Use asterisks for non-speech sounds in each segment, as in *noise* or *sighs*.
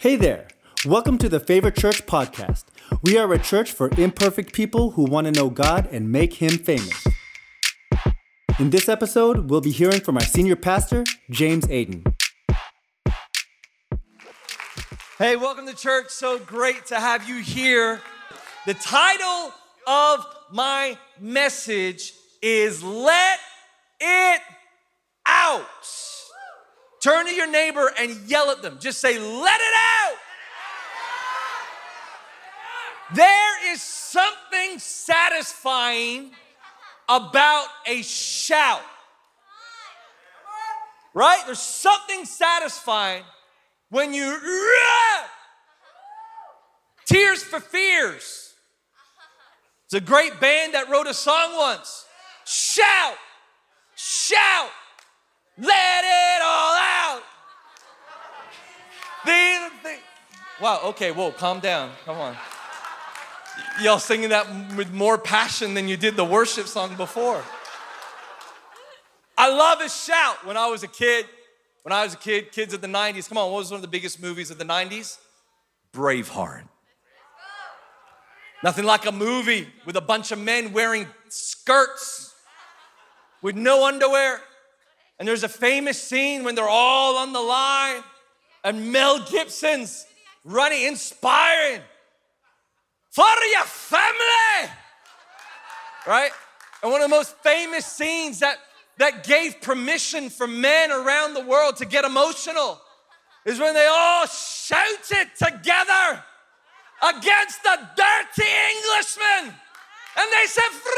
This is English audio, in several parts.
Hey there. Welcome to the Favor Church podcast. We are a church for imperfect people who want to know God and make Him famous. In this episode, we'll be hearing from our senior pastor, James Aiden. Hey, welcome to church. So great to have you here. The title of my message is Let It Out. Turn to your neighbor and yell at them. Just say, Let it out. There is something satisfying about a shout. Right? There's something satisfying when you Tears for Fears. It's a great band that wrote a song once. Shout, shout, let it all out. Wow, okay, whoa, calm down. Come on. Y'all singing that with more passion than you did the worship song before. I love a shout when I was a kid. When I was a kid, kids of the 90s, come on, what was one of the biggest movies of the 90s? Braveheart. Nothing like a movie with a bunch of men wearing skirts with no underwear. And there's a famous scene when they're all on the line and Mel Gibson's running, inspiring for your family, right? And one of the most famous scenes that, that gave permission for men around the world to get emotional is when they all shouted together against the dirty Englishman. And they said, freedom,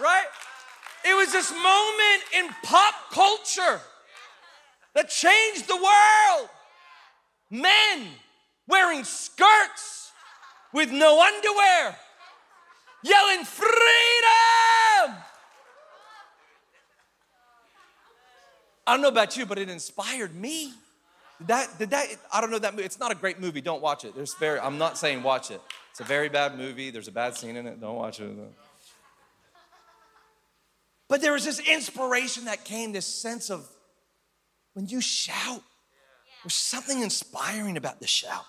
right? It was this moment in pop culture that changed the world. Men wearing skirts with no underwear, yelling, freedom. I don't know about you, but it inspired me. That, did that, I don't know that movie. It's not a great movie. Don't watch it. There's very, I'm not saying watch it. It's a very bad movie. There's a bad scene in it. Don't watch it. But there was this inspiration that came, this sense of when you shout, there's something inspiring about the shout.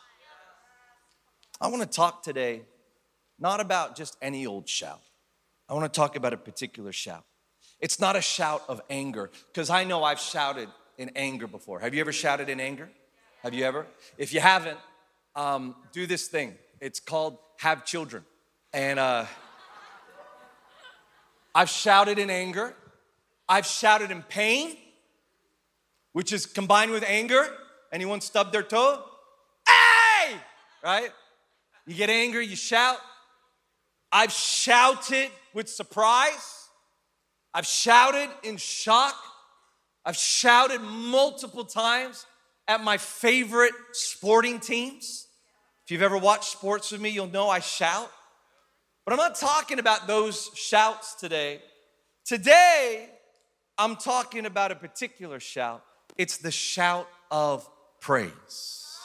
I want to talk today not about just any old shout. I want to talk about a particular shout. It's not a shout of anger, because I know I've shouted in anger before. Have you ever shouted in anger? Have you ever? If you haven't, um, do this thing. It's called have children. And uh, I've shouted in anger. I've shouted in pain, which is combined with anger. Anyone stub their toe? Hey! Right? You get angry, you shout. I've shouted with surprise. I've shouted in shock. I've shouted multiple times at my favorite sporting teams. If you've ever watched sports with me, you'll know I shout. But I'm not talking about those shouts today. Today, I'm talking about a particular shout. It's the shout of praise.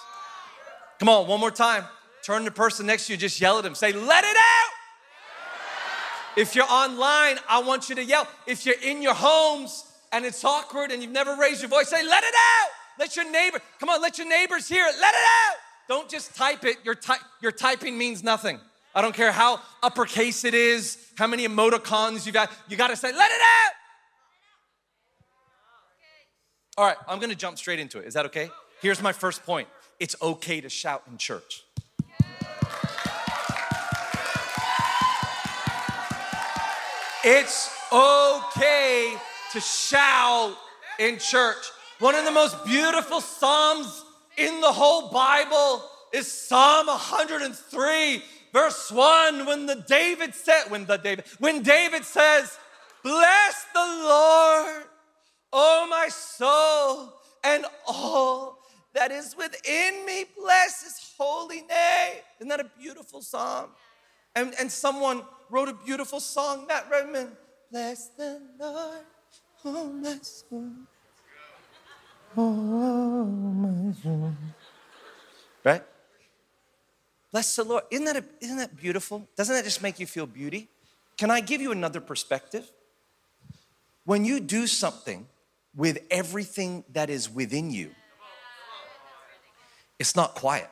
Come on, one more time. Turn to the person next to you, just yell at them. Say, let it out. If you're online, I want you to yell. If you're in your homes, and it's awkward and you've never raised your voice, say, let it out. Let your neighbor, come on, let your neighbors hear it. Let it out. Don't just type it. Your, ty- your typing means nothing. I don't care how uppercase it is, how many emoticons you've got. You got to say, let it out. All right, I'm to jump straight into it. Is that okay? Here's my first point it's okay to shout in church. It's okay to shout in church. One of the most beautiful Psalms in the whole Bible is Psalm 103, verse 1, when the David said, when the David, when David says, Bless the Lord, oh my soul, and all that is within me, bless his holy name. Isn't that a beautiful psalm? And, and someone wrote a beautiful song, Matt Redman, bless the Lord Oh, my soul. Oh, my soul. Right? Bless the Lord. Isn't that, a, isn't that beautiful? Doesn't that just make you feel beauty? Can I give you another perspective? When you do something with everything that is within you, it's not quiet.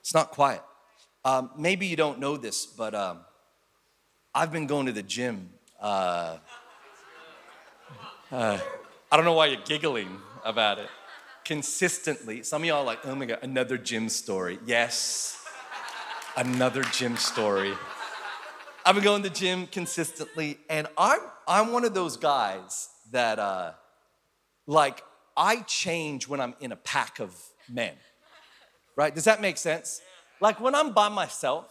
It's not quiet. Um, maybe you don't know this, but um, I've been going to the gym. Uh, uh, I don't know why you're giggling about it. Consistently, some of y'all are like, oh my God, another gym story. Yes, another gym story. I've been going to the gym consistently, and I'm, I'm one of those guys that, uh, like, I change when I'm in a pack of men, right? Does that make sense? Like, when I'm by myself,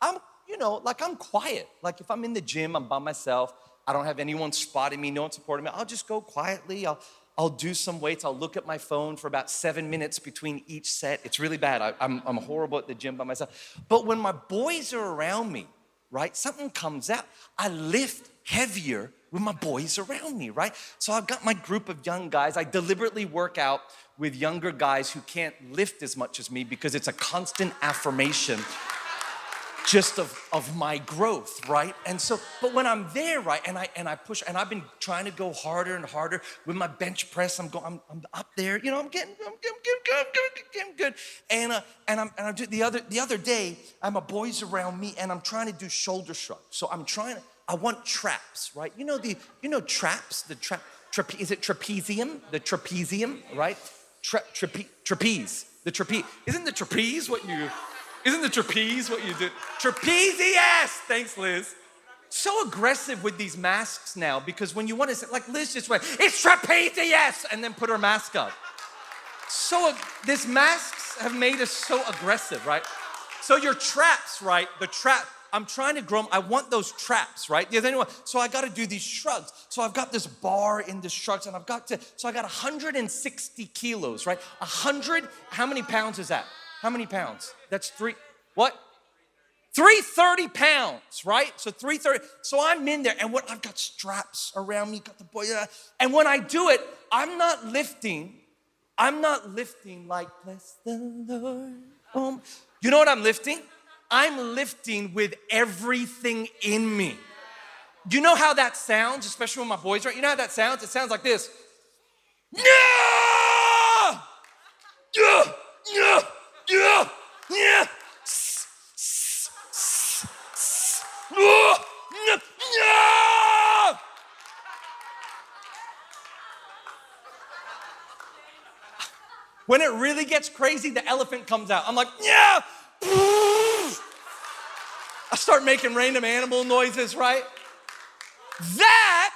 I'm, you know, like I'm quiet. Like, if I'm in the gym, I'm by myself, I don't have anyone spotting me, no one supporting me, I'll just go quietly. I'll, I'll do some weights. I'll look at my phone for about seven minutes between each set. It's really bad. I, I'm, I'm horrible at the gym by myself. But when my boys are around me, right? Something comes out. I lift heavier with my boys around me, right? So I've got my group of young guys. I deliberately work out with younger guys who can't lift as much as me because it's a constant affirmation just of, of my growth, right? And so, but when I'm there, right, and I and I push, and I've been trying to go harder and harder with my bench press. I'm going, I'm, I'm up there, you know, I'm getting, I'm getting, getting good, good, getting good. And uh, and I'm and I'm the other the other day, I'm a boys around me, and I'm trying to do shoulder shrugs. So I'm trying I want traps, right? You know the, you know traps, the trap, trape, is it trapezium? The trapezium, right? Tra, trape, trapeze, the trapeze. Isn't the trapeze what you? Isn't the trapeze what you do? Trapezius! Thanks, Liz. So aggressive with these masks now because when you want to say, like Liz just went, it's trapezius, and then put her mask up. So, these masks have made us so aggressive, right? So, your traps, right? The trap, I'm trying to grow. I want those traps, right? Yeah, anyway, so I got to do these shrugs. So I've got this bar in the shrugs, and I've got to. So I got 160 kilos, right? 100. How many pounds is that? How many pounds? That's three, what? 330 pounds, right? So 330. So I'm in there, and what I've got straps around me, got the boy, uh, and when I do it, I'm not lifting. I'm not lifting like bless the Lord. Um, you know what I'm lifting? I'm lifting with everything in me. You know how that sounds, especially when my boys right? You know how that sounds? It sounds like this. Yeah! Yeah! Yeah! Yeah! Yeah! When it really gets crazy, the elephant comes out. I'm like, yeah. I start making random animal noises, right? That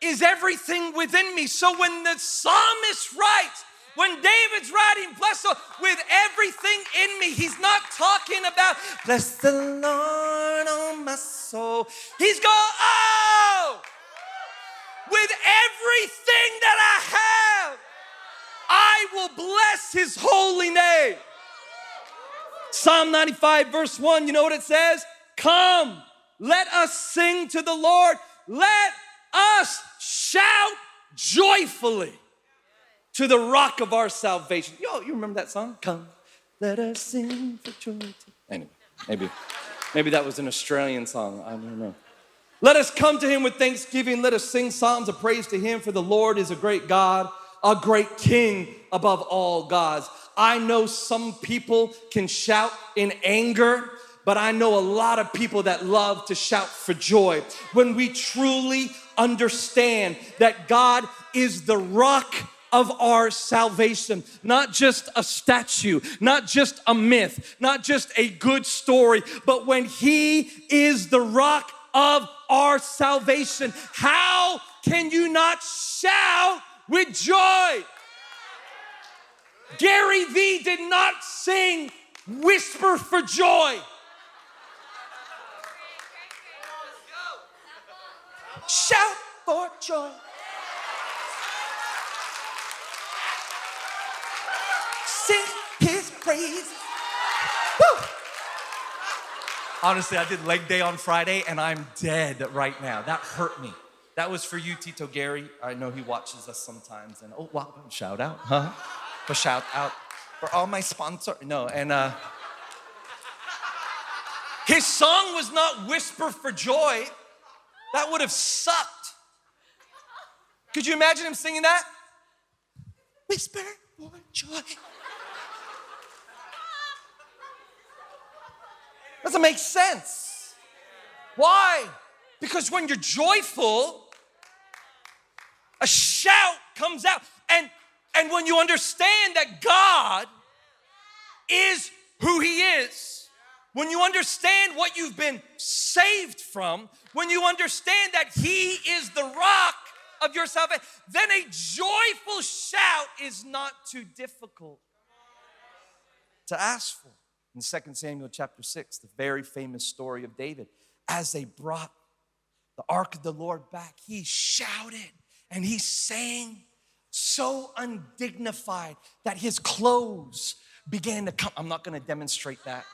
is everything within me. So when the psalmist writes, when David's writing, bless the with everything in me, he's not talking about, bless the Lord, oh my soul. He's going, oh, with everything that I have, will bless his holy name. Psalm 95, verse 1, you know what it says? Come, let us sing to the Lord. Let us shout joyfully to the rock of our salvation. Yo, you remember that song? Come, let us sing for joy. Anyway, maybe, maybe that was an Australian song. I don't know. Let us come to him with thanksgiving. Let us sing psalms of praise to him, for the Lord is a great God, a great king above all gods. I know some people can shout in anger, but I know a lot of people that love to shout for joy. When we truly understand that God is the rock of our salvation. Not just a statue, not just a myth, not just a good story, but when He is the rock of our salvation, how can you not shout with joy? Gary V. did not sing Whisper for Joy. Shout for joy. sing his praise. Woo! Honestly, I did leg day on Friday and I'm dead right now. That hurt me. That was for you, Tito Gary. I know he watches us sometimes. And oh, wow, shout out, huh? For shout out for all my sponsors. No, and uh, his song was not Whisper for Joy. That would have sucked. Could you imagine him singing that? Whisper for Joy. Doesn't make sense. Why? Because when you're joyful, a shout comes out. And, and when you understand that God is who He is, when you understand what you've been saved from, when you understand that He is the rock of your salvation, then a joyful shout is not too difficult to ask for. In 2 Samuel chapter 6, the very famous story of David, as they brought the ark of the Lord back, he shouted and he sang so undignified that his clothes began to come. I'm not gonna demonstrate that.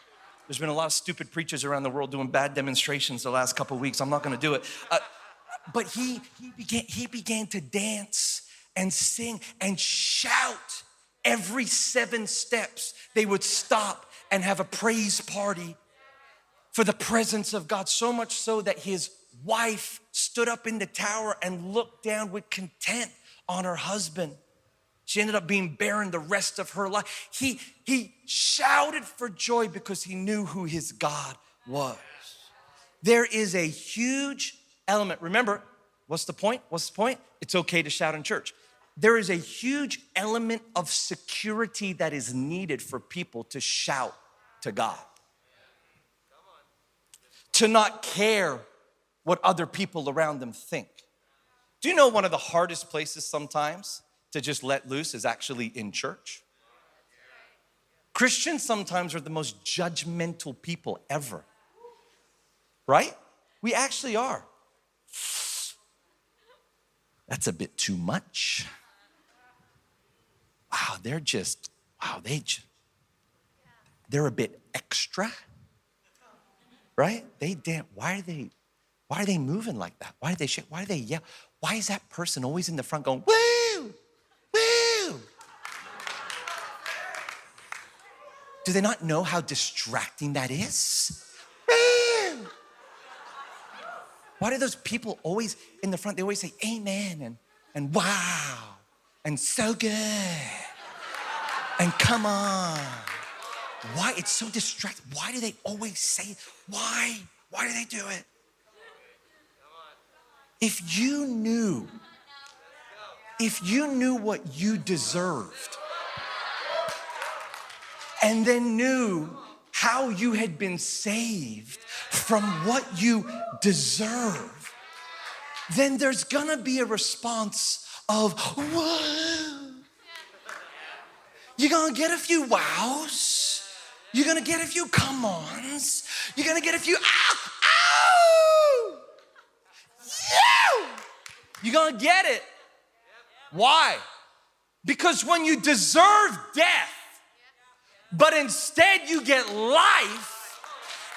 There's been a lot of stupid preachers around the world doing bad demonstrations the last couple weeks. I'm not gonna do it. Uh, but he, he, began, he began to dance and sing and shout every seven steps. They would stop and have a praise party for the presence of God, so much so that his wife stood up in the tower and looked down with content on her husband. She ended up being barren the rest of her life. He, he shouted for joy because he knew who his God was. There is a huge element. Remember, what's the point? What's the point? It's okay to shout in church. There is a huge element of security that is needed for people to shout to God. To not care what other people around them think. Do you know one of the hardest places sometimes to just let loose is actually in church? Christians sometimes are the most judgmental people ever, right? We actually are. That's a bit too much. Wow, they're just, wow, they just, they're a bit extra, right? They dance. Why are they? Why are they moving like that? Why are they shake? Why do they yell? Why is that person always in the front going woo, woo? Do they not know how distracting that is? Woo! Why do those people always in the front, they always say amen and, and wow and so good and come on. Why? It's so distracting. Why do they always say, why? Why do they do it? If you knew, if you knew what you deserved, and then knew how you had been saved from what you deserve, then there's gonna be a response of, whoa. You're gonna get a few wows. You're gonna get a few come ons. You're gonna get a few, ow, ow, you. You're gonna get it. Why? Because when you deserve death, but instead you get life,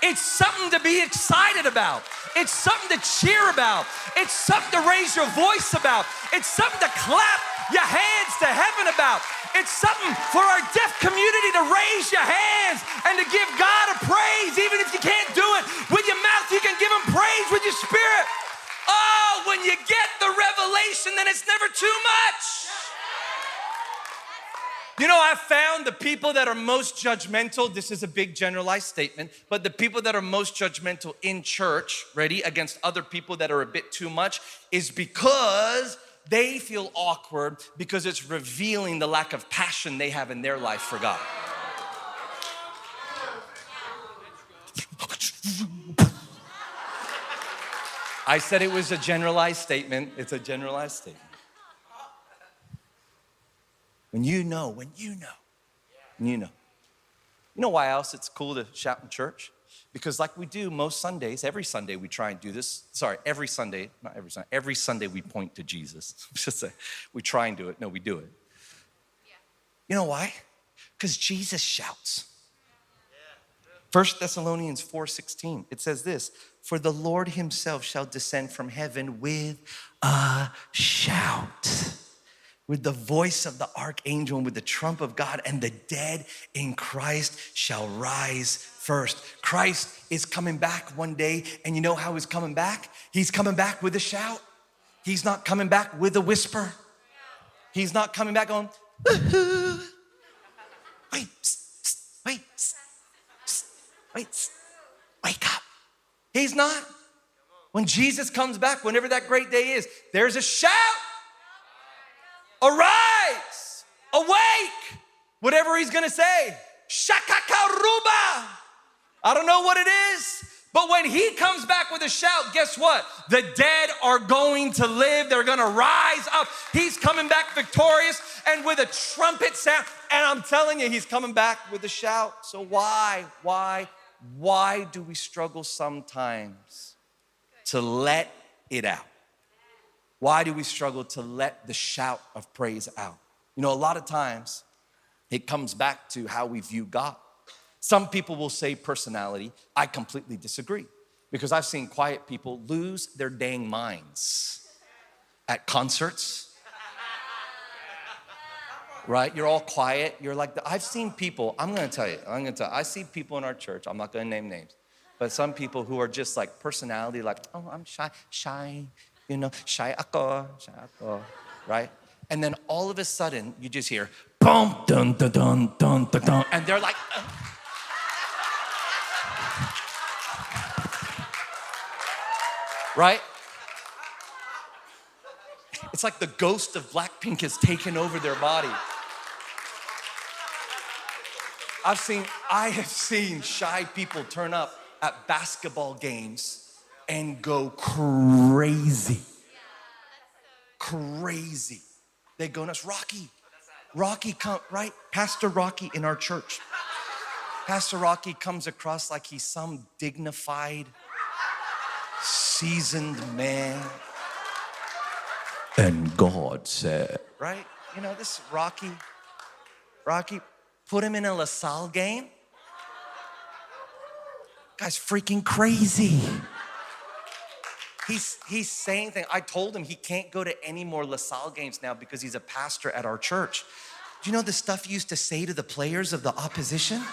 it's something to be excited about. It's something to cheer about. It's something to raise your voice about. It's something to clap your hands to heaven about. It's something for our deaf community to raise your hands and to give God a praise, even if you can't do it with your mouth, you can give Him praise with your spirit. Oh, when you get the revelation, then it's never too much. You know, I've found the people that are most judgmental, this is a big generalized statement, but the people that are most judgmental in church, ready, against other people that are a bit too much, is because they feel awkward because it's revealing the lack of passion they have in their life for God. I said it was a generalized statement. It's a generalized statement. When you know, when you know, when you know. You know why else it's cool to shout in church? Because, like we do most Sundays, every Sunday we try and do this. Sorry, every Sunday, not every Sunday, every Sunday we point to Jesus. *laughs* Just say, we try and do it. No, we do it. You know why? Because Jesus shouts. 1 Thessalonians 4:16 it says this for the Lord himself shall descend from heaven with a shout with the voice of the archangel and with the trump of God, and the dead in Christ shall rise first. Christ is coming back one day, and you know how he's coming back? He's coming back with a shout. He's not coming back with a whisper. He's not coming back on, wait, psst, psst, wait, psst, wait. He's not. When Jesus comes back, whenever that great day is, there's a shout. Arise, awake, whatever he's gonna say. Shakakaruba. I don't know what it is, but when he comes back with a shout, guess what? The dead are going to live. They're going to rise up. He's coming back victorious and with a trumpet sound. And I'm telling you, he's coming back with a shout. So why, why, why do we struggle sometimes to let it out? Why do we struggle to let the shout of praise out? You know, a lot of times it comes back to how we view God. Some people will say personality. I completely disagree because I've seen quiet people lose their dang minds at concerts. Right? You're all quiet. You're like, I've seen people, I'm gonna tell you, I'm gonna tell you, I see people in our church, I'm not gonna name names, but some people who are just like personality, like, oh, I'm shy, shy, you know, shy ako, shy ako, right? And then all of a sudden, you just hear, boom, dun, dun, dun, dun, dun, dun, and they're like, right? It's like the ghost of Blackpink has taken over their body. I've seen, I have seen shy people turn up at basketball games and go crazy. Crazy. They go nuts. Rocky, Rocky come, right? Pastor Rocky in our church. Pastor Rocky comes across like he's some dignified, seasoned man. And God said, right? You know, this Rocky, Rocky, put him in a La Salle game. Guy's freaking crazy. He's, he's saying things. I told him he can't go to any more La Salle games now because he's a pastor at our church. Do you know the stuff he used to say to the players of the opposition? *laughs*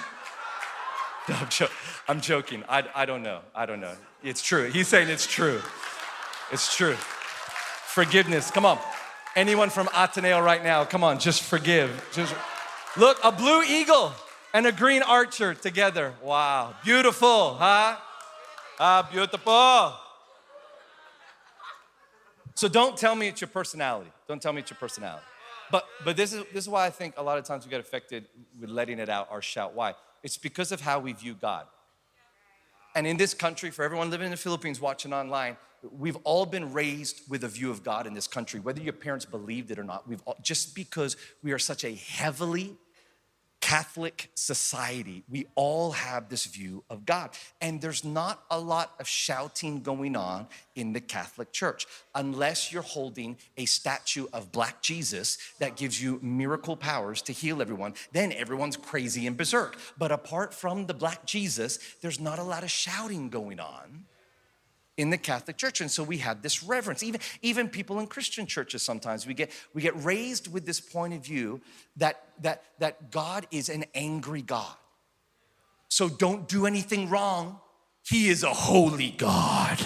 No, I'm, jo- I'm joking. I, I don't know. I don't know. It's true. He's saying it's true. It's true. Forgiveness. Come on. Anyone from Ateneo right now, come on, just forgive. Just look, a blue eagle and a green archer together. Wow. Beautiful, huh? Ah, beautiful. So don't tell me it's your personality. Don't tell me it's your personality. But but this is this is why I think a lot of times we get affected with letting it out or shout. Why? It's because of how we view God. And in this country, for everyone living in the Philippines watching online, we've all been raised with a view of God in this country, whether your parents believed it or not. We've all, just because we are such a heavily Catholic society, we all have this view of God. And there's not a lot of shouting going on in the Catholic Church unless you're holding a statue of Black Jesus that gives you miracle powers to heal everyone. Then everyone's crazy and berserk. But apart from the Black Jesus, there's not a lot of shouting going on in the Catholic Church. And so we have this reverence. Even, even people in Christian churches sometimes we get we get raised with this point of view that that that God is an angry God. So don't do anything wrong. He is a holy God,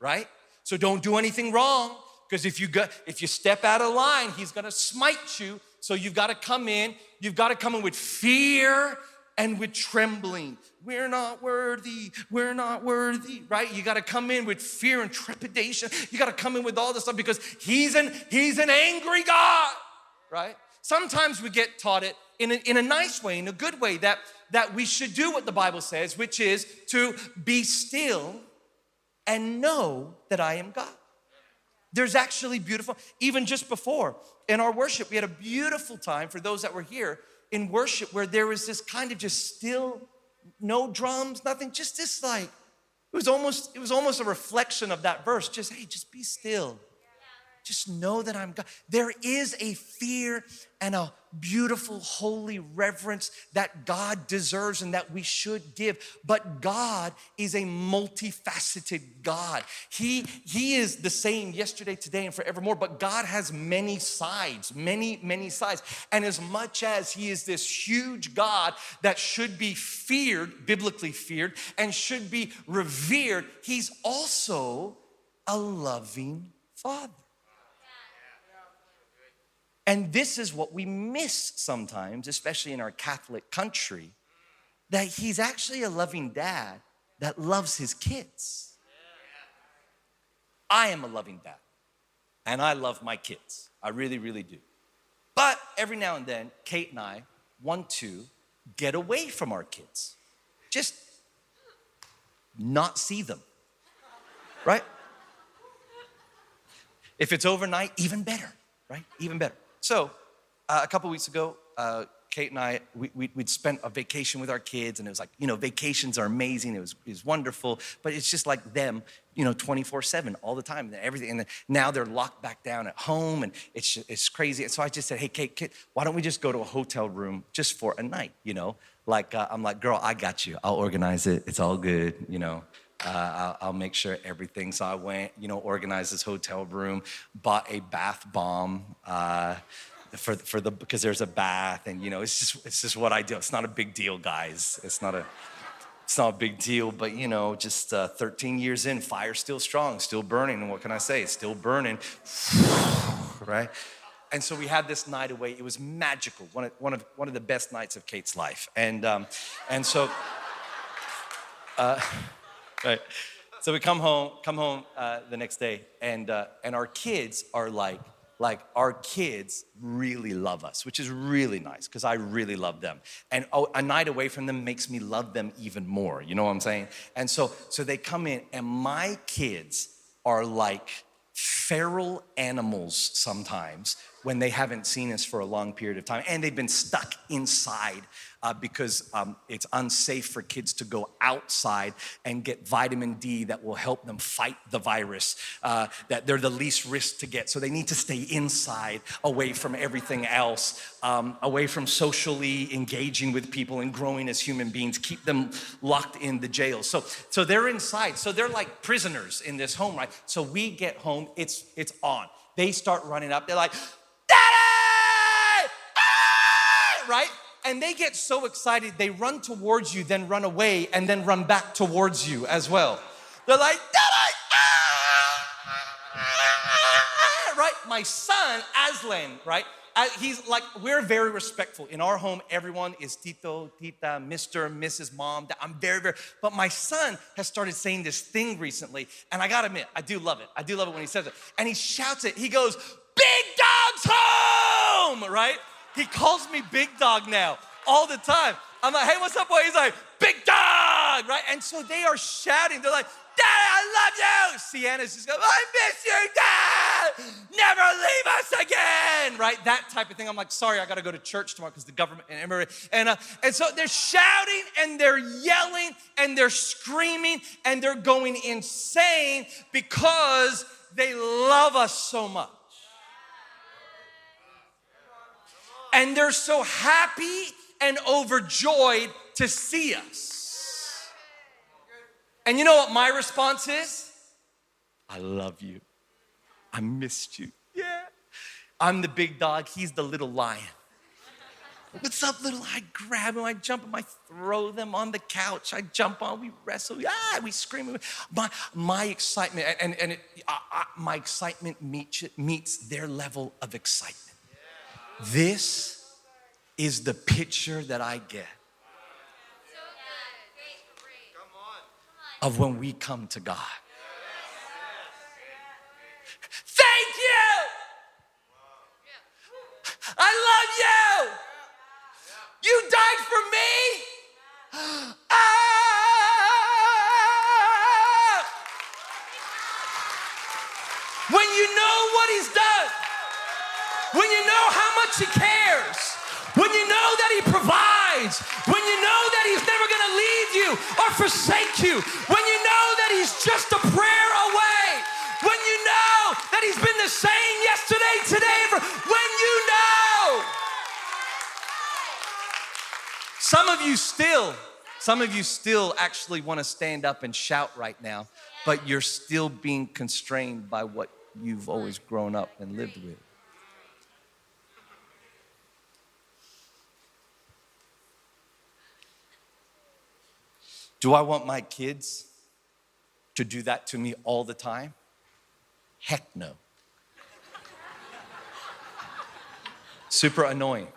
right? So don't do anything wrong because if you go, if you step out of line, he's going to smite you. So you've got to come in, you've got to come in with fear and with trembling. We're not worthy. We're not worthy, right? You got to come in with fear and trepidation. You got to come in with all this stuff because he's an he's an angry God, right? Sometimes we get taught it in a, in a nice way, in a good way, that that we should do what the Bible says, which is to be still and know that I am God. There's actually beautiful, even just before in our worship, we had a beautiful time for those that were here in worship where there was this kind of just still, no drums, nothing, just this like, it was almost, it was almost a reflection of that verse. Just, hey, just be still. Just know that I'm God. There is a fear and a beautiful, holy reverence that God deserves and that we should give. But God is a multifaceted God. He, he is the same yesterday, today, and forevermore, but God has many sides, many, many sides. And as much as He is this huge God that should be feared, biblically feared, and should be revered, He's also a loving Father. And this is what we miss sometimes, especially in our Catholic country, that he's actually a loving dad that loves his kids. I am a loving dad, and I love my kids. I really, really do. But every now and then, Kate and I want to get away from our kids, just not see them, right? If it's overnight, even better, right? Even better. So, uh, a couple weeks ago, uh, Kate and I, we, we, would spent a vacation with our kids, and it was like, you know, vacations are amazing. It was, it was wonderful, but it's just like them, you know, 24 7 all the time, and everything. And now they're locked back down at home, and it's, it's crazy. And so I just said, hey, Kate, Kate, why don't we just go to a hotel room just for a night, you know? Like, uh, I'm like, girl, I got you. I'll organize it. It's all good, you know. Uh, I'll, I'll, make sure everything. So I went, you know, organized this hotel room, bought a bath bomb. Uh, for, for the because there's a bath and you know it's just it's just what I do. It's not a big deal, guys. It's not a it's not a big deal, but you know, just uh, 13 years in, fire still strong, still burning. And what can I say? It's still burning, *sighs* right? And so we had this night away. It was magical, one of, one of, one of the best nights of Kate's life. And, um, and so, uh, right. So we come home, come home uh, the next day, and, uh, and our kids are like, like our kids really love us, which is really nice because I really love them. And oh, a night away from them makes me love them even more. You know what I'm saying? And so, so they come in, and my kids are like feral animals sometimes when they haven't seen us for a long period of time and they've been stuck inside uh, because um, it's unsafe for kids to go outside and get vitamin D that will help them fight the virus, uh, that they're the least risk to get. So they need to stay inside, away from everything else, um, away from socially engaging with people and growing as human beings, keep them locked in the jail. So, so they're inside. So they're like prisoners in this home, right? So we get home, it's, it's on. They start running up. They're like, Daddy! Ah! Right? and they get so excited, they run towards you, then run away, and then run back towards you as well. They're like, Daddy! Ah! Right? My son, Aslan, right? Uh, he's like, we're very respectful. In our home, everyone is Tito, Tita, Mr., Mrs., Mom. I'm very, very, but my son has started saying this thing recently, and I gotta admit, I do love it. I do love it when he says it. And he shouts it, he goes, right? He calls me big dog now all the time. I'm like, hey, what's up, boy? He's like, big dog, right? And so they are shouting. They're like, Dad, I love you. Sienna's just going, I miss you, Dad. Never leave us again, right? That type of thing. I'm like, sorry, I got to go to church tomorrow because the government and and uh, and so they're shouting and they're yelling and they're screaming and they're going insane because they love us so much. And they're so happy and overjoyed to see us. And you know what my response is? I love you. I missed you. Yeah. I'm the big dog, he's the little lion. What's up, little? I grab him, I jump him, I throw them on the couch, I jump on, we wrestle, ah, we scream. My, my excitement, and, and it, I, I, my excitement meets, meets their level of excitement. This is the picture that I get of when we come to God. Thank you! I love you! You died for me! Ah! When you know what He's done, when you know how much He cares, when you know that He provides, when you know that He's never gonna leave you or forsake you, when you know that He's just a prayer away, when you know that He's been the same yesterday, today, when you know. Some of you still, some of you still actually want to stand up and shout right now, but you're still being constrained by what you've always grown up and lived with. Do I want my kids to do that to me all the time? Heck no. Super annoying.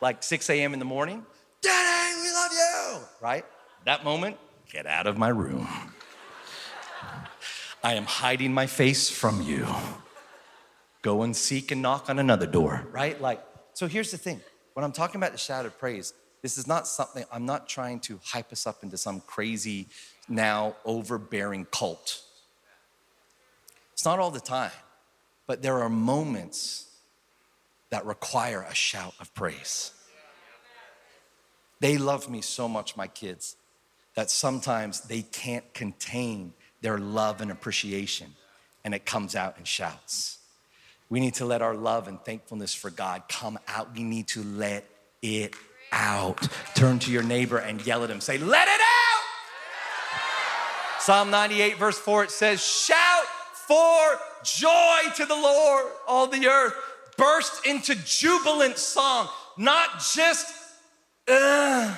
Like 6 a.m. in the morning, Daddy, we love you, right? That moment, get out of my room. I am hiding my face from you. Go and seek and knock on another door, right? Like, so here's the thing when I'm talking about the shout of praise, this is not something, I'm not trying to hype us up into some crazy, now overbearing cult. It's not all the time, but there are moments that require a shout of praise. They love me so much, my kids, that sometimes they can't contain their love and appreciation, and it comes out in shouts. We need to let our love and thankfulness for God come out. We need to let it out. Turn to your neighbor and yell at him. Say, Let it out! Psalm 98, verse 4, it says, Shout for joy to the Lord, all the earth. Burst into jubilant song, not just, uh,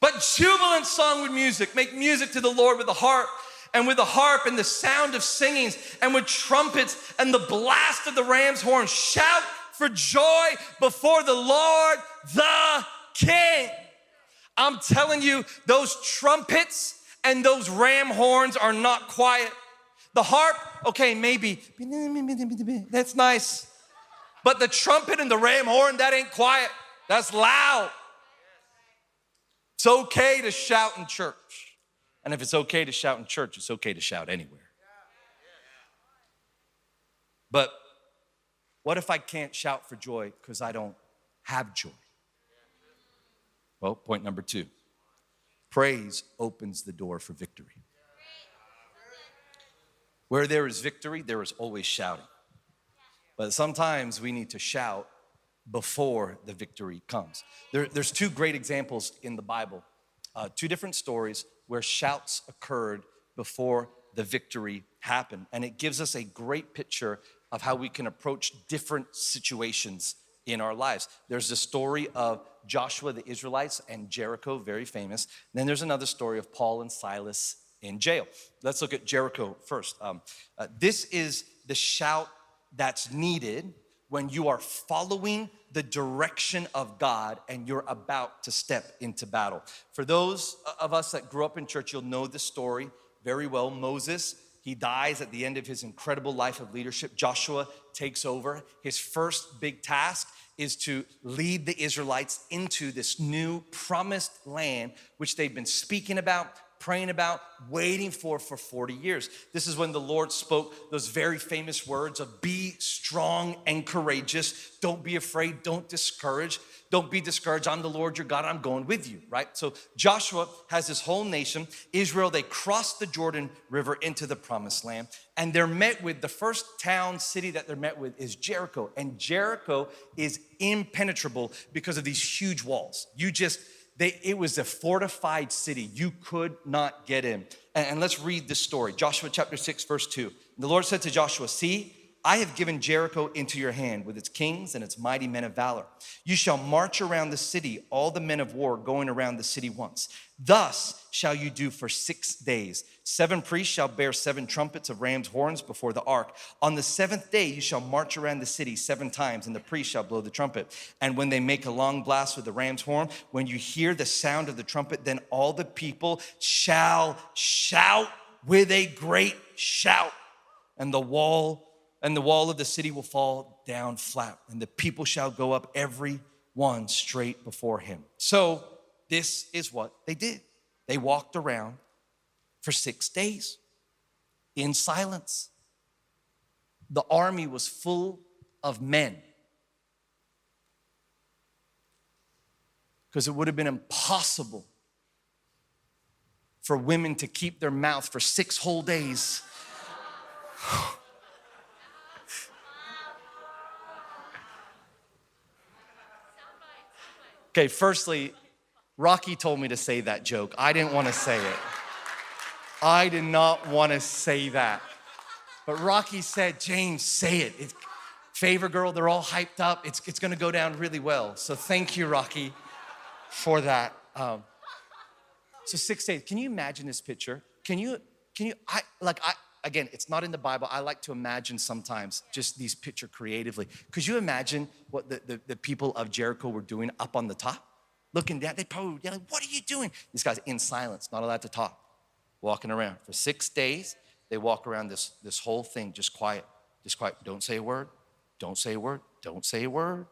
but jubilant song with music. Make music to the Lord with the harp and with the harp and the sound of singings and with trumpets and the blast of the ram's horn. Shout for joy before the Lord the King. I'm telling you, those trumpets and those ram horns are not quiet. The harp, okay, maybe, that's nice. But the trumpet and the ram horn, that ain't quiet. That's loud. It's okay to shout in church. And if it's okay to shout in church, it's okay to shout anywhere. But what if I can't shout for joy because I don't have joy? Well, point number two praise opens the door for victory. Where there is victory, there is always shouting. But sometimes we need to shout before the victory comes. There, there's two great examples in the Bible, uh, two different stories where shouts occurred before the victory happened. And it gives us a great picture of how we can approach different situations in our lives. There's the story of Joshua, the Israelites, and Jericho, very famous. Then there's another story of Paul and Silas in jail. Let's look at Jericho first. Um, uh, this is the shout that's needed when you are following the direction of God and you're about to step into battle. For those of us that grew up in church, you'll know this story very well. Moses, he dies at the end of his incredible life of leadership. Joshua takes over. His first big task is to lead the Israelites into this new promised land, which they've been speaking about, praying about, waiting for for 40 years. This is when the Lord spoke those very famous words of be strong and courageous. Don't be afraid, don't discourage. Don't be discouraged. I'm the Lord your God. I'm going with you, right? So Joshua has this whole nation, Israel, they cross the Jordan River into the promised land, and they're met with the first town, city that they're met with is Jericho. And Jericho is impenetrable because of these huge walls. You just they, it was a fortified city. You could not get in. And, and let's read this story Joshua chapter 6, verse 2. The Lord said to Joshua, See, I have given Jericho into your hand with its kings and its mighty men of valor. You shall march around the city, all the men of war going around the city once. Thus shall you do for six days. Seven priests shall bear seven trumpets of ram's horns before the ark. On the seventh day you shall march around the city seven times, and the priest shall blow the trumpet. And when they make a long blast with the ram's horn, when you hear the sound of the trumpet, then all the people shall shout with a great shout, and the wall and the wall of the city will fall down flat, and the people shall go up every one straight before him. So, this is what they did. They walked around for six days in silence. The army was full of men. Because it would have been impossible for women to keep their mouth for six whole days. *laughs* Okay, firstly, Rocky told me to say that joke. I didn't want to say it. I did not want to say that. But Rocky said, James, say it. Favor girl, they're all hyped up. It's, it's going to go down really well. So thank you, Rocky, for that. Um, so six days. Can you imagine this picture? Can you, can you, I, like, I, again, it's not in the Bible. I like to imagine sometimes just these picture creatively. Could you imagine what the, the, the people of Jericho were doing up on the top? Looking down, they probably yelling, What are you doing? These guys in silence, not allowed to talk, walking around. For six days, they walk around this, this whole thing just quiet, just quiet. Don't say a word, don't say a word, don't say a word,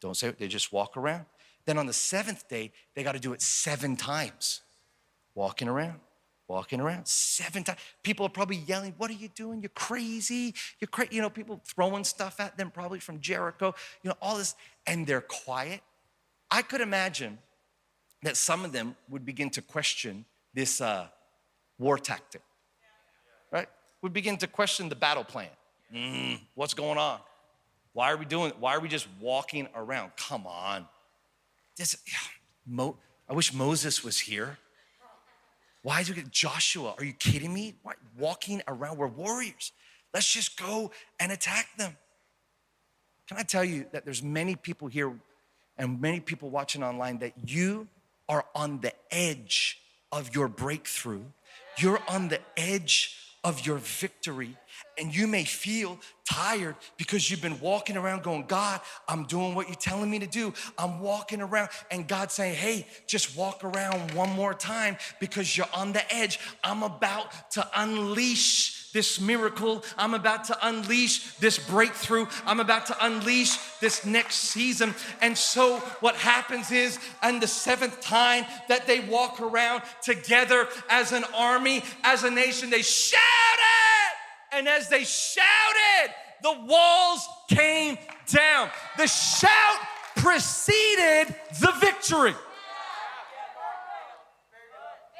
don't say. They just walk around. Then on the seventh day, they got to do it seven times, walking around, walking around seven times. People are probably yelling, What are you doing? You're crazy. You're crazy. You know, people throwing stuff at them, probably from Jericho, you know, all this. And they're quiet. I could imagine that some of them would begin to question this uh, war tactic, right? We begin to question the battle plan. Mm, what's going on? Why are we doing? Why are we just walking around? Come on. This, Mo, I wish Moses was here. Why is it Joshua? Are you kidding me? Why, walking around, we're warriors. Let's just go and attack them. Can I tell you that there's many people here and many people watching online that you are on the edge of your breakthrough. You're on the edge of your victory. And you may feel tired because you've been walking around going, God, I'm doing what you're telling me to do. I'm walking around, and God saying, Hey, just walk around one more time because you're on the edge. I'm about to unleash this miracle. I'm about to unleash this breakthrough. I'm about to unleash this next season. And so, what happens is, on the seventh time that they walk around together as an army, as a nation, they shouted. And as they shouted, the walls came down. The shout preceded the victory.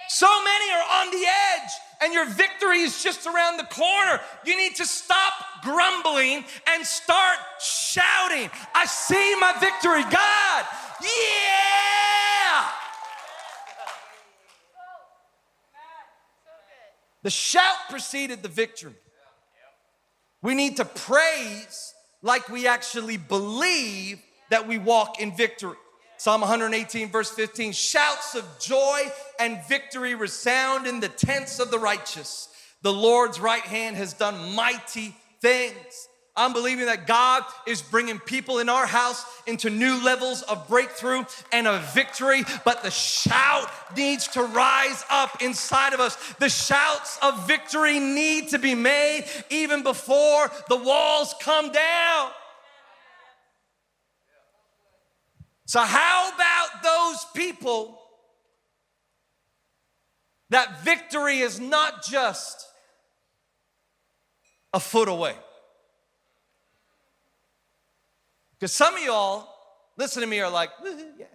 So many are on the edge and your victory is just around the corner. You need to stop grumbling and start shouting. I see my victory, God. Yeah! The shout preceded the victory. We need to praise like we actually believe that we walk in victory. Psalm 118, verse 15 shouts of joy and victory resound in the tents of the righteous. The Lord's right hand has done mighty things. I'm believing that God is bringing people in our house into new levels of breakthrough and of victory, but the shout needs to rise up inside of us. The shouts of victory need to be made even before the walls come down. So, how about those people that victory is not just a foot away? Because some of y'all, listen to me, are like, yeah.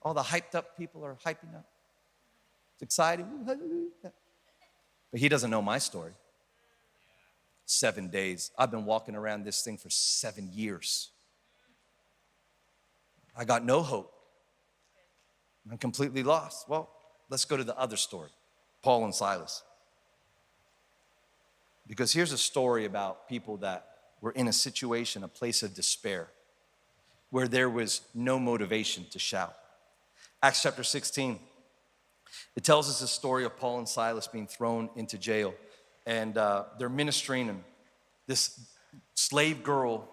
All the hyped up people are hyping up. It's exciting. But he doesn't know my story. Seven days. I've been walking around this thing for seven years. I got no hope. I'm completely lost. Well, let's go to the other story Paul and Silas. Because here's a story about people that were in a situation, a place of despair, where there was no motivation to shout. Acts chapter 16, it tells us the story of Paul and Silas being thrown into jail, and uh, they're ministering, and this slave girl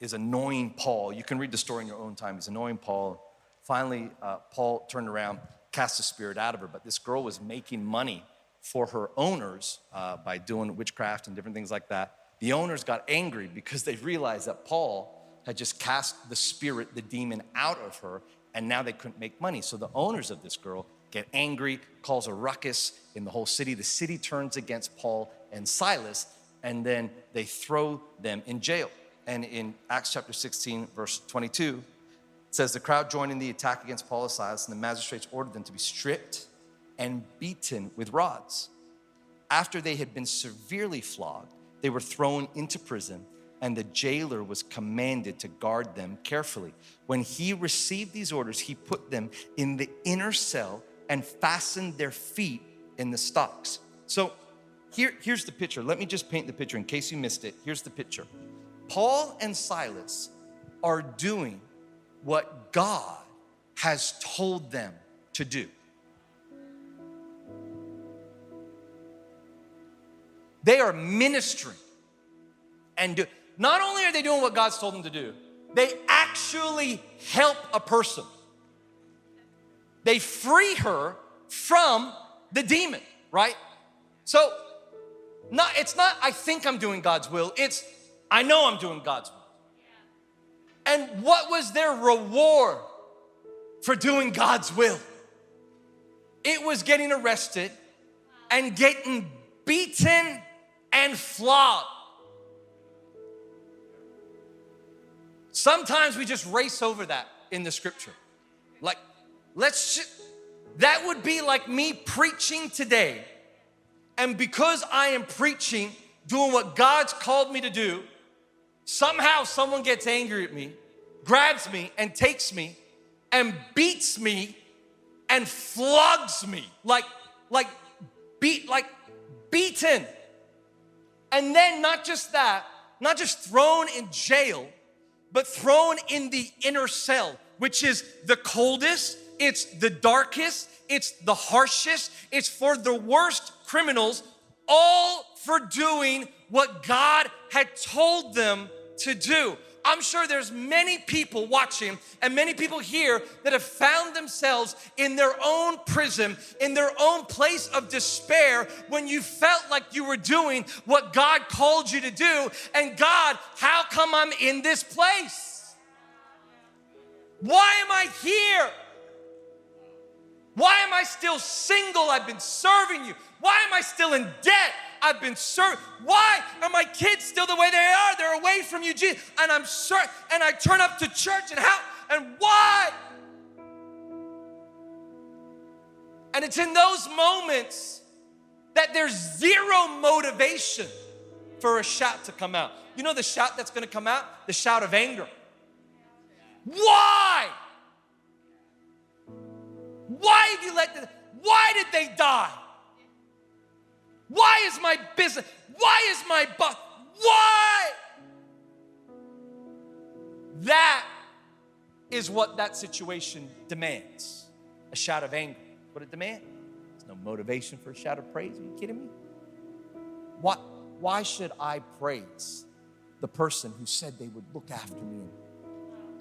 is annoying Paul. You can read the story in your own time. He's annoying Paul. Finally, uh, Paul turned around, cast the spirit out of her, but this girl was making money for her owners uh, by doing witchcraft and different things like that. The owners got angry because they realized that Paul had just cast the spirit, the demon, out of her, and now they couldn't make money. So the owners of this girl get angry, calls a ruckus in the whole city. The city turns against Paul and Silas, and then they throw them in jail. And in Acts chapter 16, verse 22, it says, The crowd joined in the attack against Paul and Silas, and the magistrates ordered them to be stripped and beaten with rods. After they had been severely flogged, they were thrown into prison, and the jailer was commanded to guard them carefully. When he received these orders, he put them in the inner cell and fastened their feet in the stocks. So here, here's the picture. Let me just paint the picture in case you missed it. Here's the picture. Paul and Silas are doing what God has told them to do. They are ministering and do, not only are they doing what God's told them to do, they actually help a person. They free her from the demon, right? So, not, it's not, I think I'm doing God's will, it's, I know I'm doing God's will. And what was their reward for doing God's will? It was getting arrested and getting beaten and flogged. Sometimes we just race over that in the scripture. Like, let's, sh- that would be like me preaching today. And because I am preaching, doing what God's called me to do, somehow someone gets angry at me, grabs me, and takes me and beats me and flogs me like like beat like beaten. And then not just that not just thrown in jail but thrown in the inner cell which is the coldest it's the darkest it's the harshest it's for the worst criminals all for doing what God had told them to do I'm sure there's many people watching and many people here that have found themselves in their own prison, in their own place of despair when you felt like you were doing what God called you to do. And God, how come I'm in this place? Why am I here? Why am I still single? I've been serving you. Why am I still in debt? I've been served. Why are my kids still the way they are? They're away from you, Jesus. And I'm served. And I turn up to church and how and why? And it's in those moments that there's zero motivation for a shout to come out. You know the shout that's gonna come out? The shout of anger. Why? Why have you let them? Why did they die? Why is my business? Why is my boss? Why? That is what that situation demands a shout of anger. What it demands. There's no motivation for a shout of praise. Are you kidding me? What, why should I praise the person who said they would look after me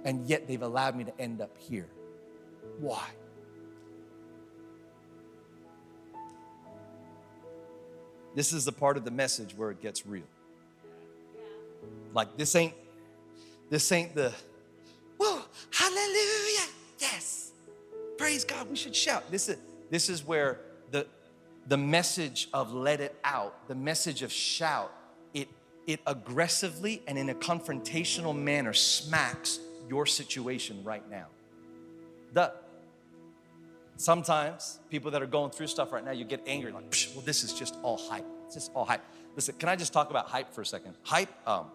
and yet they've allowed me to end up here? Why? This is the part of the message where it gets real. Like this ain't this ain't the whoa, hallelujah. Yes. Praise God. We should shout. This is this is where the the message of let it out, the message of shout, it it aggressively and in a confrontational manner smacks your situation right now. The Sometimes people that are going through stuff right now, you get angry, like, well, this is just all hype. It's just all hype. Listen, can I just talk about hype for a second? Hype, um,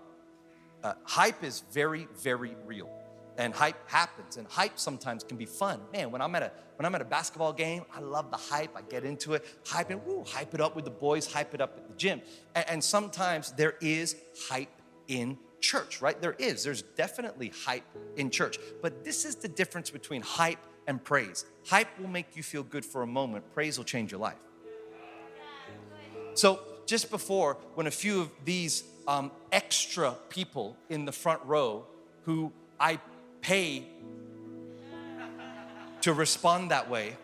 uh, hype is very, very real, and hype happens. And hype sometimes can be fun. Man, when I'm at a when I'm at a basketball game, I love the hype. I get into it, hype it, woo, hype it up with the boys, hype it up at the gym. And, and sometimes there is hype in church, right? There is. There's definitely hype in church. But this is the difference between hype and praise. Hype will make you feel good for a moment, praise will change your life. So, just before, when a few of these um, extra people in the front row who I pay to respond that way,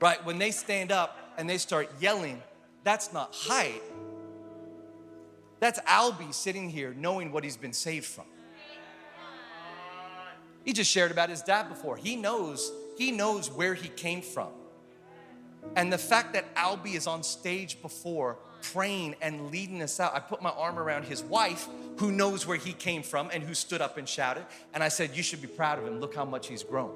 right, when they stand up and they start yelling, that's not hype. That's Albie sitting here knowing what he's been saved from. He just shared about his dad before. He knows, he knows where he came from. And the fact that Albie is on stage before praying and leading us out, I put my arm around his wife who knows where he came from and who stood up and shouted. And I said, You should be proud of him. Look how much he's grown.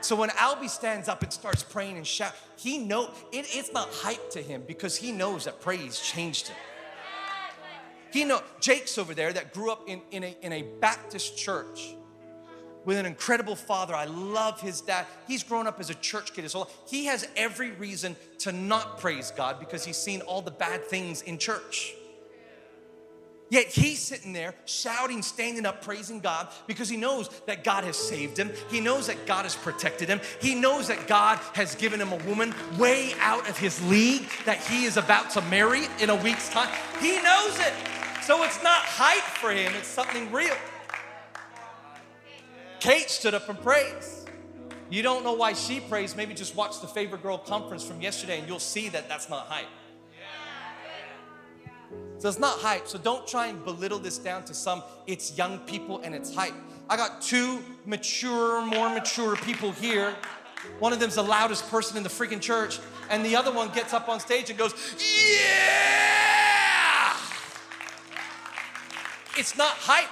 So when Albie stands up and starts praying and shout, he know it, it's not hype to him because he knows that praise changed him. He know Jake's over there that grew up in, in, a, in a Baptist church with an incredible father. I love his dad. He's grown up as a church kid He has every reason to not praise God because he's seen all the bad things in church. Yet he's sitting there shouting, standing up, praising God because he knows that God has saved him. He knows that God has protected him. He knows that God has given him a woman way out of his league that he is about to marry in a week's time. He knows it. So it's not hype for him, it's something real. Kate stood up and praised. You don't know why she prays, maybe just watch the favorite girl conference from yesterday and you'll see that that's not hype. So it's not hype. So don't try and belittle this down to some, it's young people and it's hype. I got two mature, more mature people here. One of them's the loudest person in the freaking church, and the other one gets up on stage and goes, Yeah! It's not hype.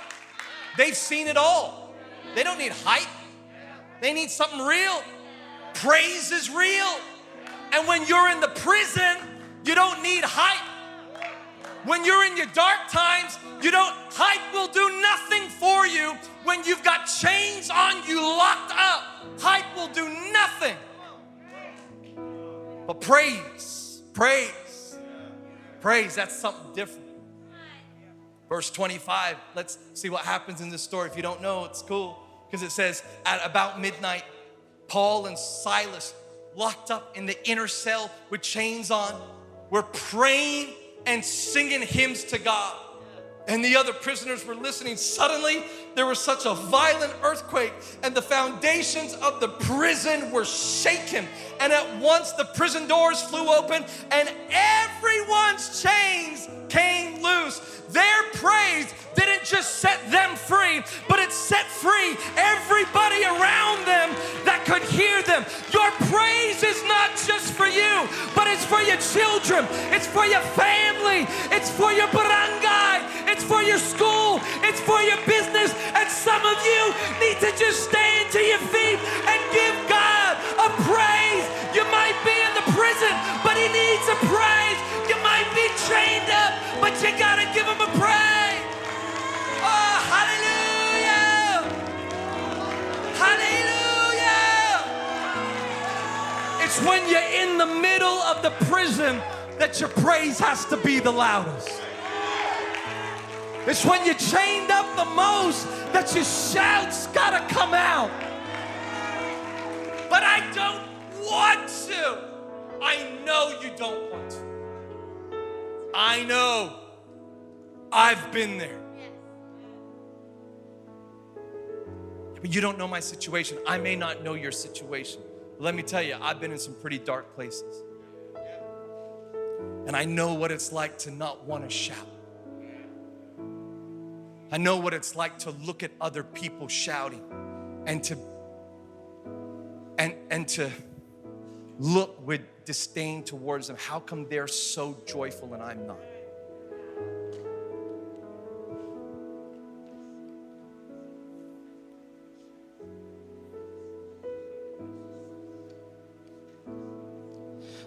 They've seen it all. They don't need hype, they need something real. Praise is real. And when you're in the prison, you don't need hype. When you're in your dark times, you don't, hype will do nothing for you when you've got chains on you locked up. Hype will do nothing. But praise, praise, praise, that's something different. Verse 25, let's see what happens in this story. If you don't know, it's cool because it says, at about midnight, Paul and Silas locked up in the inner cell with chains on were praying and singing hymns to God. And the other prisoners were listening. Suddenly, there was such a violent earthquake, and the foundations of the prison were shaken. And at once, the prison doors flew open, and everyone's chains came loose. Their praise didn't just set them free, but it set free everybody around them that could hear them. Your praise is not just for you, but it's for your children, it's for your family, it's for your barangay, it's for your school, it's for your business. And some of you need to just stand to your feet and give God a praise. You might be in the prison, but He needs a praise. You might be chained up, but you gotta give Him a praise. Oh, hallelujah! Hallelujah! It's when you're in the middle of the prison that your praise has to be the loudest. It's when you're chained up the most that your shouts gotta come out. But I don't want to. I know you don't want to. I know. I've been there. But you don't know my situation. I may not know your situation. Let me tell you, I've been in some pretty dark places. And I know what it's like to not want to shout. I know what it's like to look at other people shouting and to and and to look with disdain towards them. How come they're so joyful and I'm not?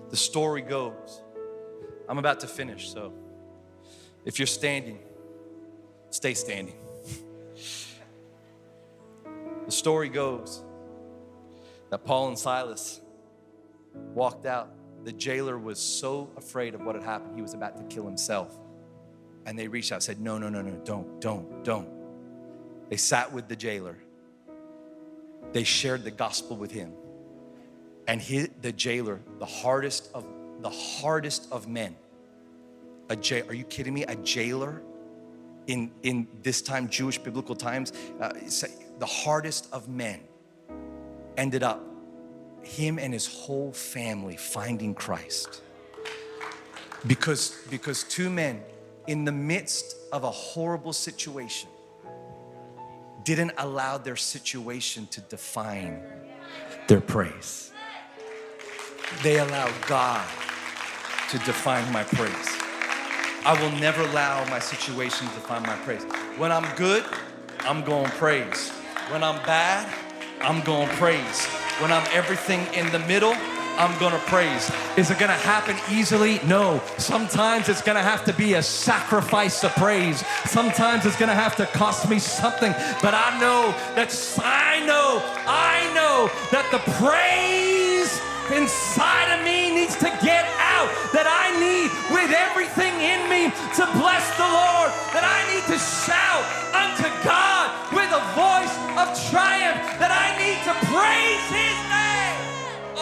The story goes. I'm about to finish, so if you're standing, stay standing. The story goes that Paul and Silas walked out. The jailer was so afraid of what had happened, he was about to kill himself. And they reached out and said, No, no, no, no, don't, don't, don't. They sat with the jailer, they shared the gospel with him. And he, the jailer, the hardest of the hardest of men, a jail, are you kidding me? A jailer in, in this time, Jewish biblical times, uh, the hardest of men ended up him and his whole family finding Christ. Because, because two men in the midst of a horrible situation didn't allow their situation to define their praise. They allowed God to define my praise. I will never allow my situation to define my praise. When I'm good, I'm going praise. When I'm bad, I'm going praise. When I'm everything in the middle, I'm gonna praise. Is it gonna happen easily? No. Sometimes it's gonna have to be a sacrifice of praise. Sometimes it's gonna have to cost me something. But I know that I know, I know that the praise inside of me needs to get out. That I need with everything in me to bless the Lord. That I need to shout unto God with a voice of triumph. That I need to praise His name.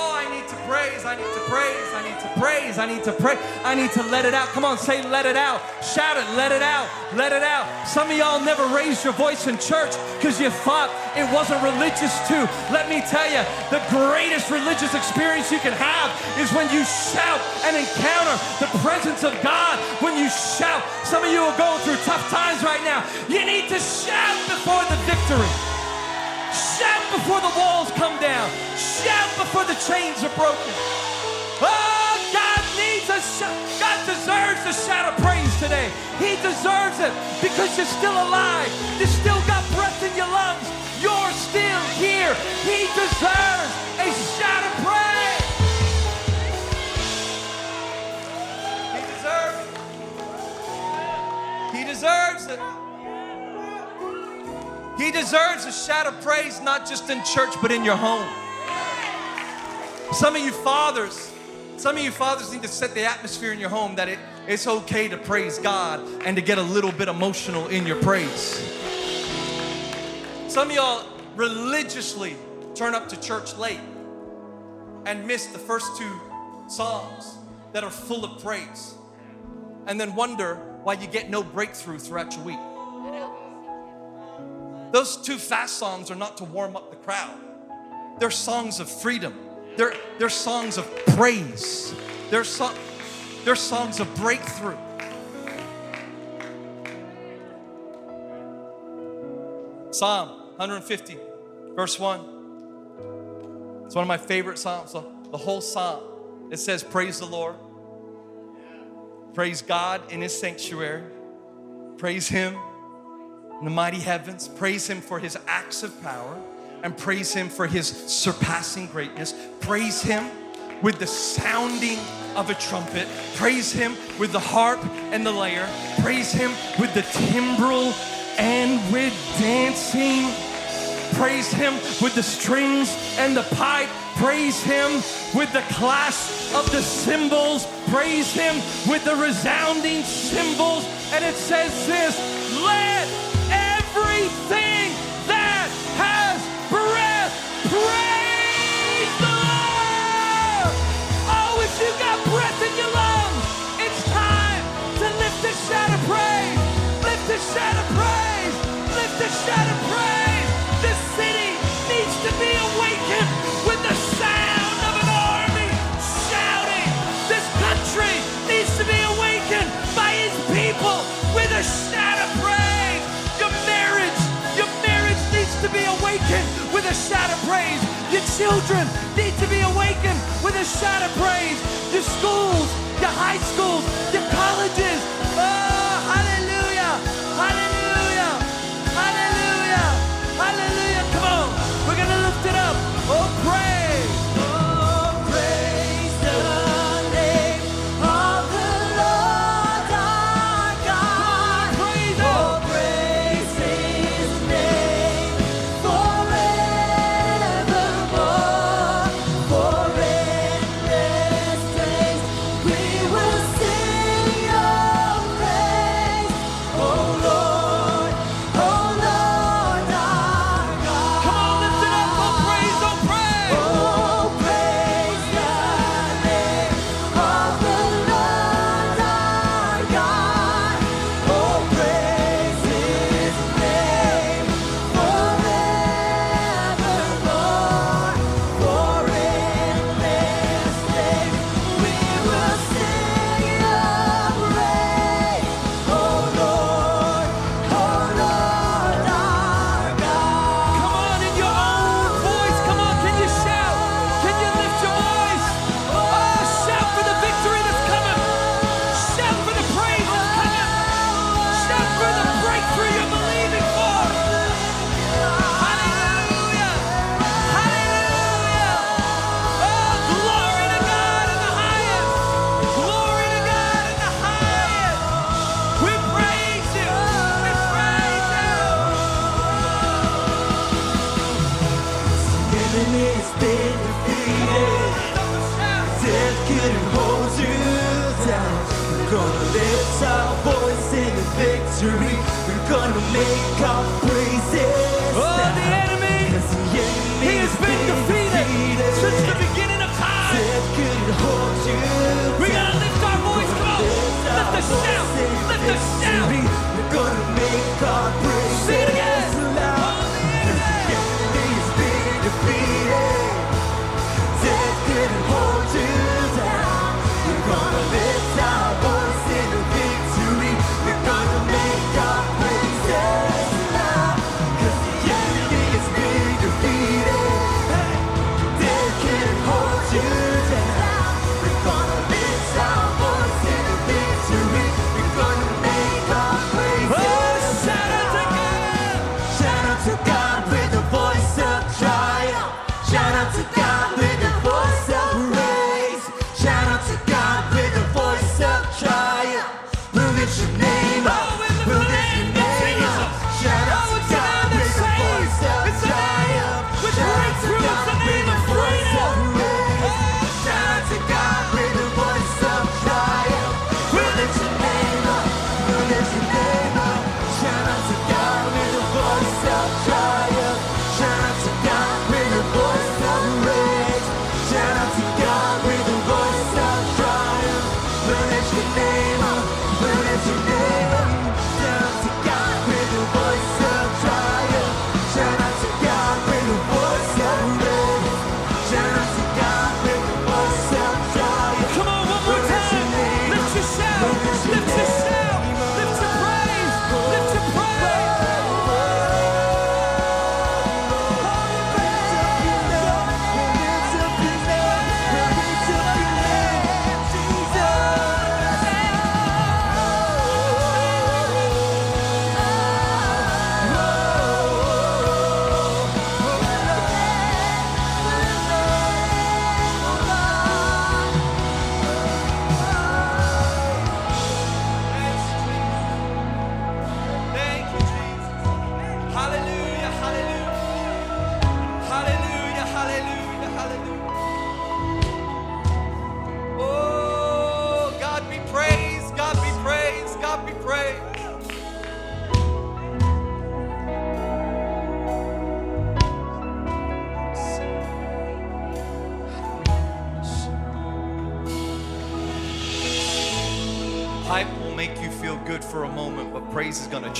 Oh, I need to praise. I need to praise, I need to praise, I need to pray, I need to let it out. Come on, say let it out. Shout it, let it out, let it out. Some of y'all never raised your voice in church because you thought it wasn't religious too. Let me tell you, the greatest religious experience you can have is when you shout and encounter the presence of God. When you shout, some of you are going through tough times right now. You need to shout before the victory. Shout before the walls come down. Shout before the chains are broken. Oh, God needs a shout. God deserves a shout of praise today. He deserves it because you're still alive. You still got breath in your lungs. You're still here. He deserves a shout of praise. He deserves it. He deserves it. He deserves a shout of praise, not just in church, but in your home. Some of you fathers, some of you fathers need to set the atmosphere in your home that it, it's okay to praise God and to get a little bit emotional in your praise. Some of y'all religiously turn up to church late and miss the first two songs that are full of praise and then wonder why you get no breakthrough throughout your week. Those two fast songs are not to warm up the crowd. They're songs of freedom. They're, they're songs of praise. They're, so, they're songs of breakthrough. Psalm 150, verse 1. It's one of my favorite Psalms, the, the whole Psalm. It says, Praise the Lord. Praise God in His sanctuary. Praise Him in the mighty heavens. Praise Him for His acts of power and praise Him for His surpassing greatness. Praise Him with the sounding of a trumpet. Praise Him with the harp and the lyre. Praise Him with the timbrel and with dancing. Praise Him with the strings and the pipe. Praise Him with the clash of the cymbals. Praise Him with the resounding cymbals. And it says this let everything a shout of praise. Your children need to be awakened with a shout of praise. Your schools, your high schools, your colleges.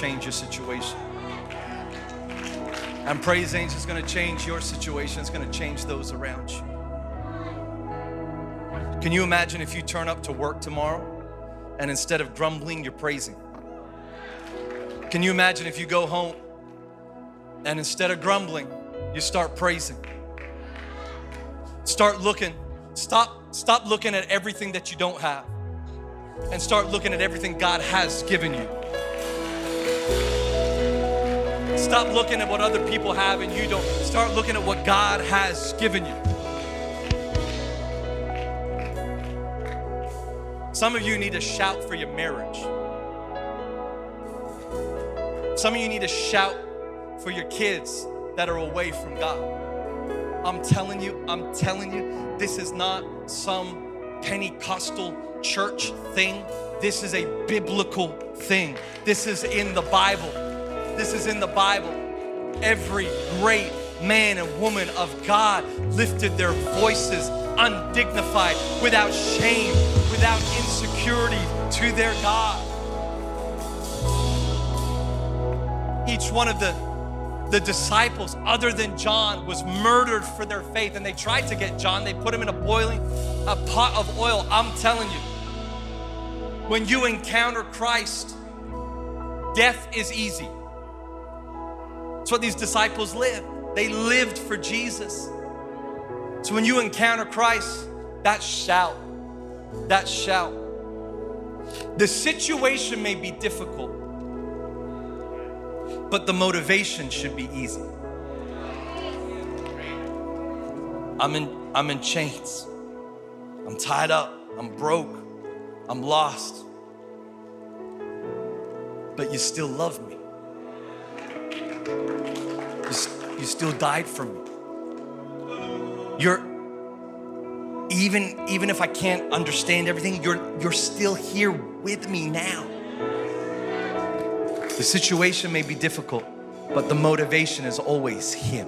Change your situation. And praise ain't is gonna change your situation, it's gonna change those around you. Can you imagine if you turn up to work tomorrow and instead of grumbling, you're praising? Can you imagine if you go home and instead of grumbling, you start praising? Start looking, stop, stop looking at everything that you don't have and start looking at everything God has given you. Stop looking at what other people have and you don't. Start looking at what God has given you. Some of you need to shout for your marriage. Some of you need to shout for your kids that are away from God. I'm telling you, I'm telling you, this is not some Pentecostal church thing. This is a biblical thing. This is in the Bible. This is in the Bible. Every great man and woman of God lifted their voices undignified, without shame, without insecurity to their God. Each one of the, the disciples, other than John, was murdered for their faith. And they tried to get John, they put him in a boiling a pot of oil. I'm telling you, when you encounter Christ, death is easy. That's what these disciples lived. They lived for Jesus. So when you encounter Christ, that shout, that shout. The situation may be difficult, but the motivation should be easy. I'm in, I'm in chains. I'm tied up. I'm broke. I'm lost. But you still love me. You, you still died for me. You're even even if I can't understand everything, you're you're still here with me now. The situation may be difficult, but the motivation is always him.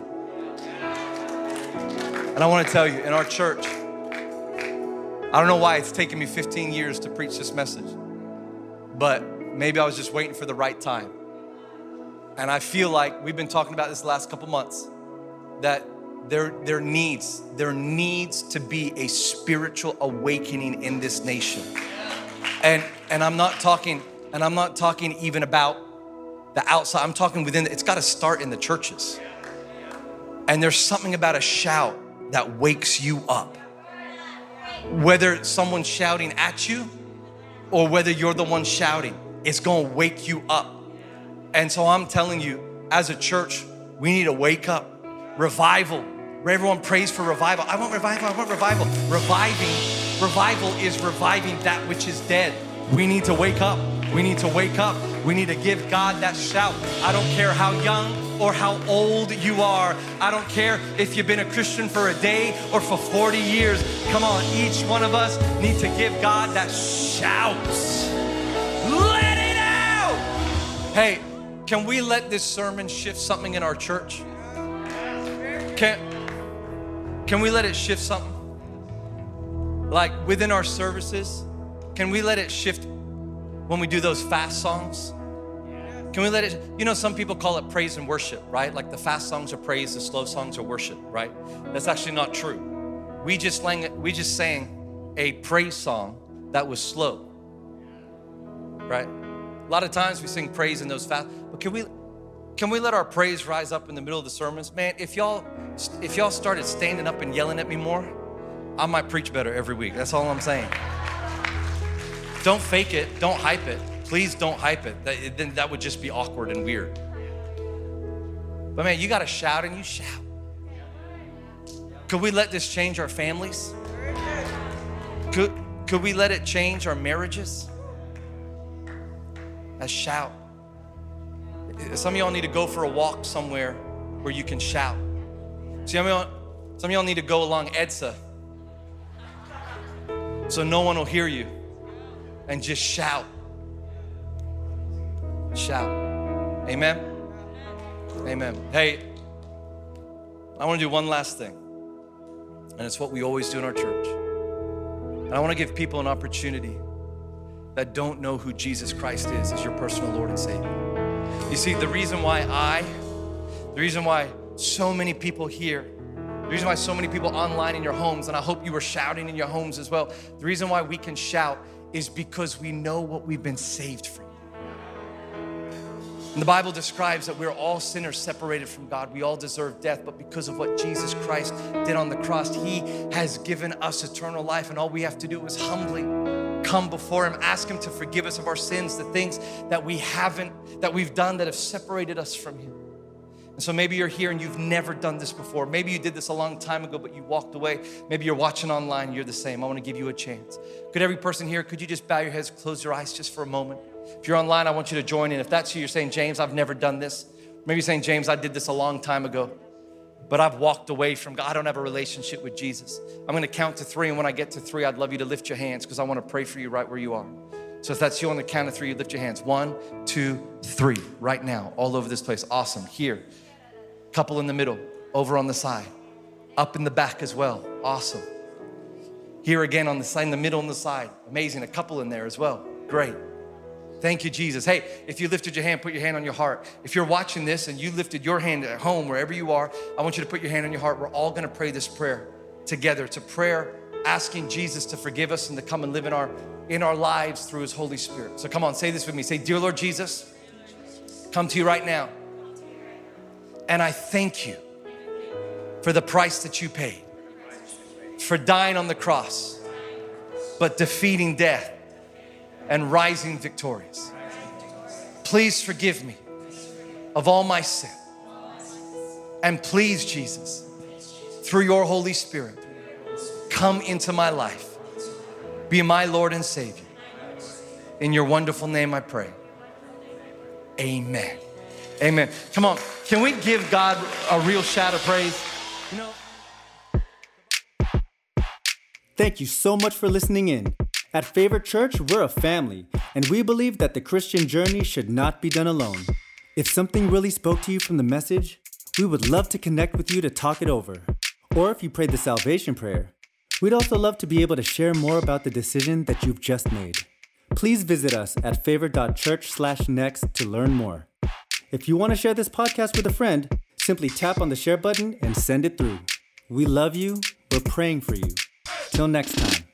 And I want to tell you, in our church, I don't know why it's taken me 15 years to preach this message, but maybe I was just waiting for the right time. And I feel like we've been talking about this the last couple months that there, there needs there needs to be a spiritual awakening in this nation and and i'm not talking and i'm not talking even about the outside i'm talking within it's got to start in the churches and there's something about a shout that wakes you up whether someone's shouting at you or whether you're the one shouting it's to wake you up and so i'm telling you as a church we need to wake up revival everyone prays for revival. I want revival, I want revival. Reviving, revival is reviving that which is dead. We need to wake up. We need to wake up. We need to give God that shout. I don't care how young or how old you are. I don't care if you've been a Christian for a day or for 40 years. Come on, each one of us need to give God that shout. Let it out. Hey, can we let this sermon shift something in our church? Can can we let it shift something? Like within our services, can we let it shift when we do those fast songs? Can we let it, you know, some people call it praise and worship, right? Like the fast songs are praise, the slow songs are worship, right? That's actually not true. We just sang, we just sang a praise song that was slow, right? A lot of times we sing praise in those fast, but can we, can we let our praise rise up in the middle of the sermons? Man, if y'all if y'all started standing up and yelling at me more, I might preach better every week. That's all I'm saying. Don't fake it, don't hype it. Please don't hype it. That, then that would just be awkward and weird. But man, you got to shout and you shout. Could we let this change our families? Could, could we let it change our marriages? A shout. Some of y'all need to go for a walk somewhere where you can shout. Some of y'all, some of y'all need to go along EDSA so no one will hear you and just shout. Shout. Amen. Amen. Hey, I want to do one last thing, and it's what we always do in our church. And I want to give people an opportunity that don't know who Jesus Christ is as your personal Lord and Savior. You see, the reason why I, the reason why so many people here, the reason why so many people online in your homes, and I hope you were shouting in your homes as well, the reason why we can shout is because we know what we've been saved from. And the Bible describes that we're all sinners separated from God. We all deserve death, but because of what Jesus Christ did on the cross, He has given us eternal life. And all we have to do is humbly come before Him, ask Him to forgive us of our sins, the things that we haven't, that we've done that have separated us from Him. And so maybe you're here and you've never done this before. Maybe you did this a long time ago, but you walked away. Maybe you're watching online, you're the same. I want to give you a chance. Could every person here, could you just bow your heads, close your eyes just for a moment? If you're online, I want you to join in. If that's you, you're saying, James, I've never done this. Maybe you're saying, James, I did this a long time ago, but I've walked away from God. I don't have a relationship with Jesus. I'm gonna count to three, and when I get to three, I'd love you to lift your hands because I wanna pray for you right where you are. So if that's you on the count of three, you lift your hands. One, two, three, right now, all over this place. Awesome. Here, couple in the middle, over on the side, up in the back as well. Awesome. Here again on the side, in the middle on the side. Amazing. A couple in there as well. Great. Thank you, Jesus. Hey, if you lifted your hand, put your hand on your heart. If you're watching this and you lifted your hand at home, wherever you are, I want you to put your hand on your heart. We're all gonna pray this prayer together. It's a prayer asking Jesus to forgive us and to come and live in our in our lives through his Holy Spirit. So come on, say this with me. Say, Dear Lord Jesus, come to you right now. And I thank you for the price that you paid, for dying on the cross, but defeating death and rising victorious. Please forgive me of all my sin. And please, Jesus, through your Holy Spirit, come into my life. Be my Lord and Savior. In your wonderful name I pray. Amen. Amen. Come on, can we give God a real shout of praise? You know, Thank you so much for listening in. At Favor Church, we're a family, and we believe that the Christian journey should not be done alone. If something really spoke to you from the message, we would love to connect with you to talk it over. Or if you prayed the salvation prayer, we'd also love to be able to share more about the decision that you've just made. Please visit us at favor.church/next to learn more. If you want to share this podcast with a friend, simply tap on the share button and send it through. We love you. We're praying for you. Till next time.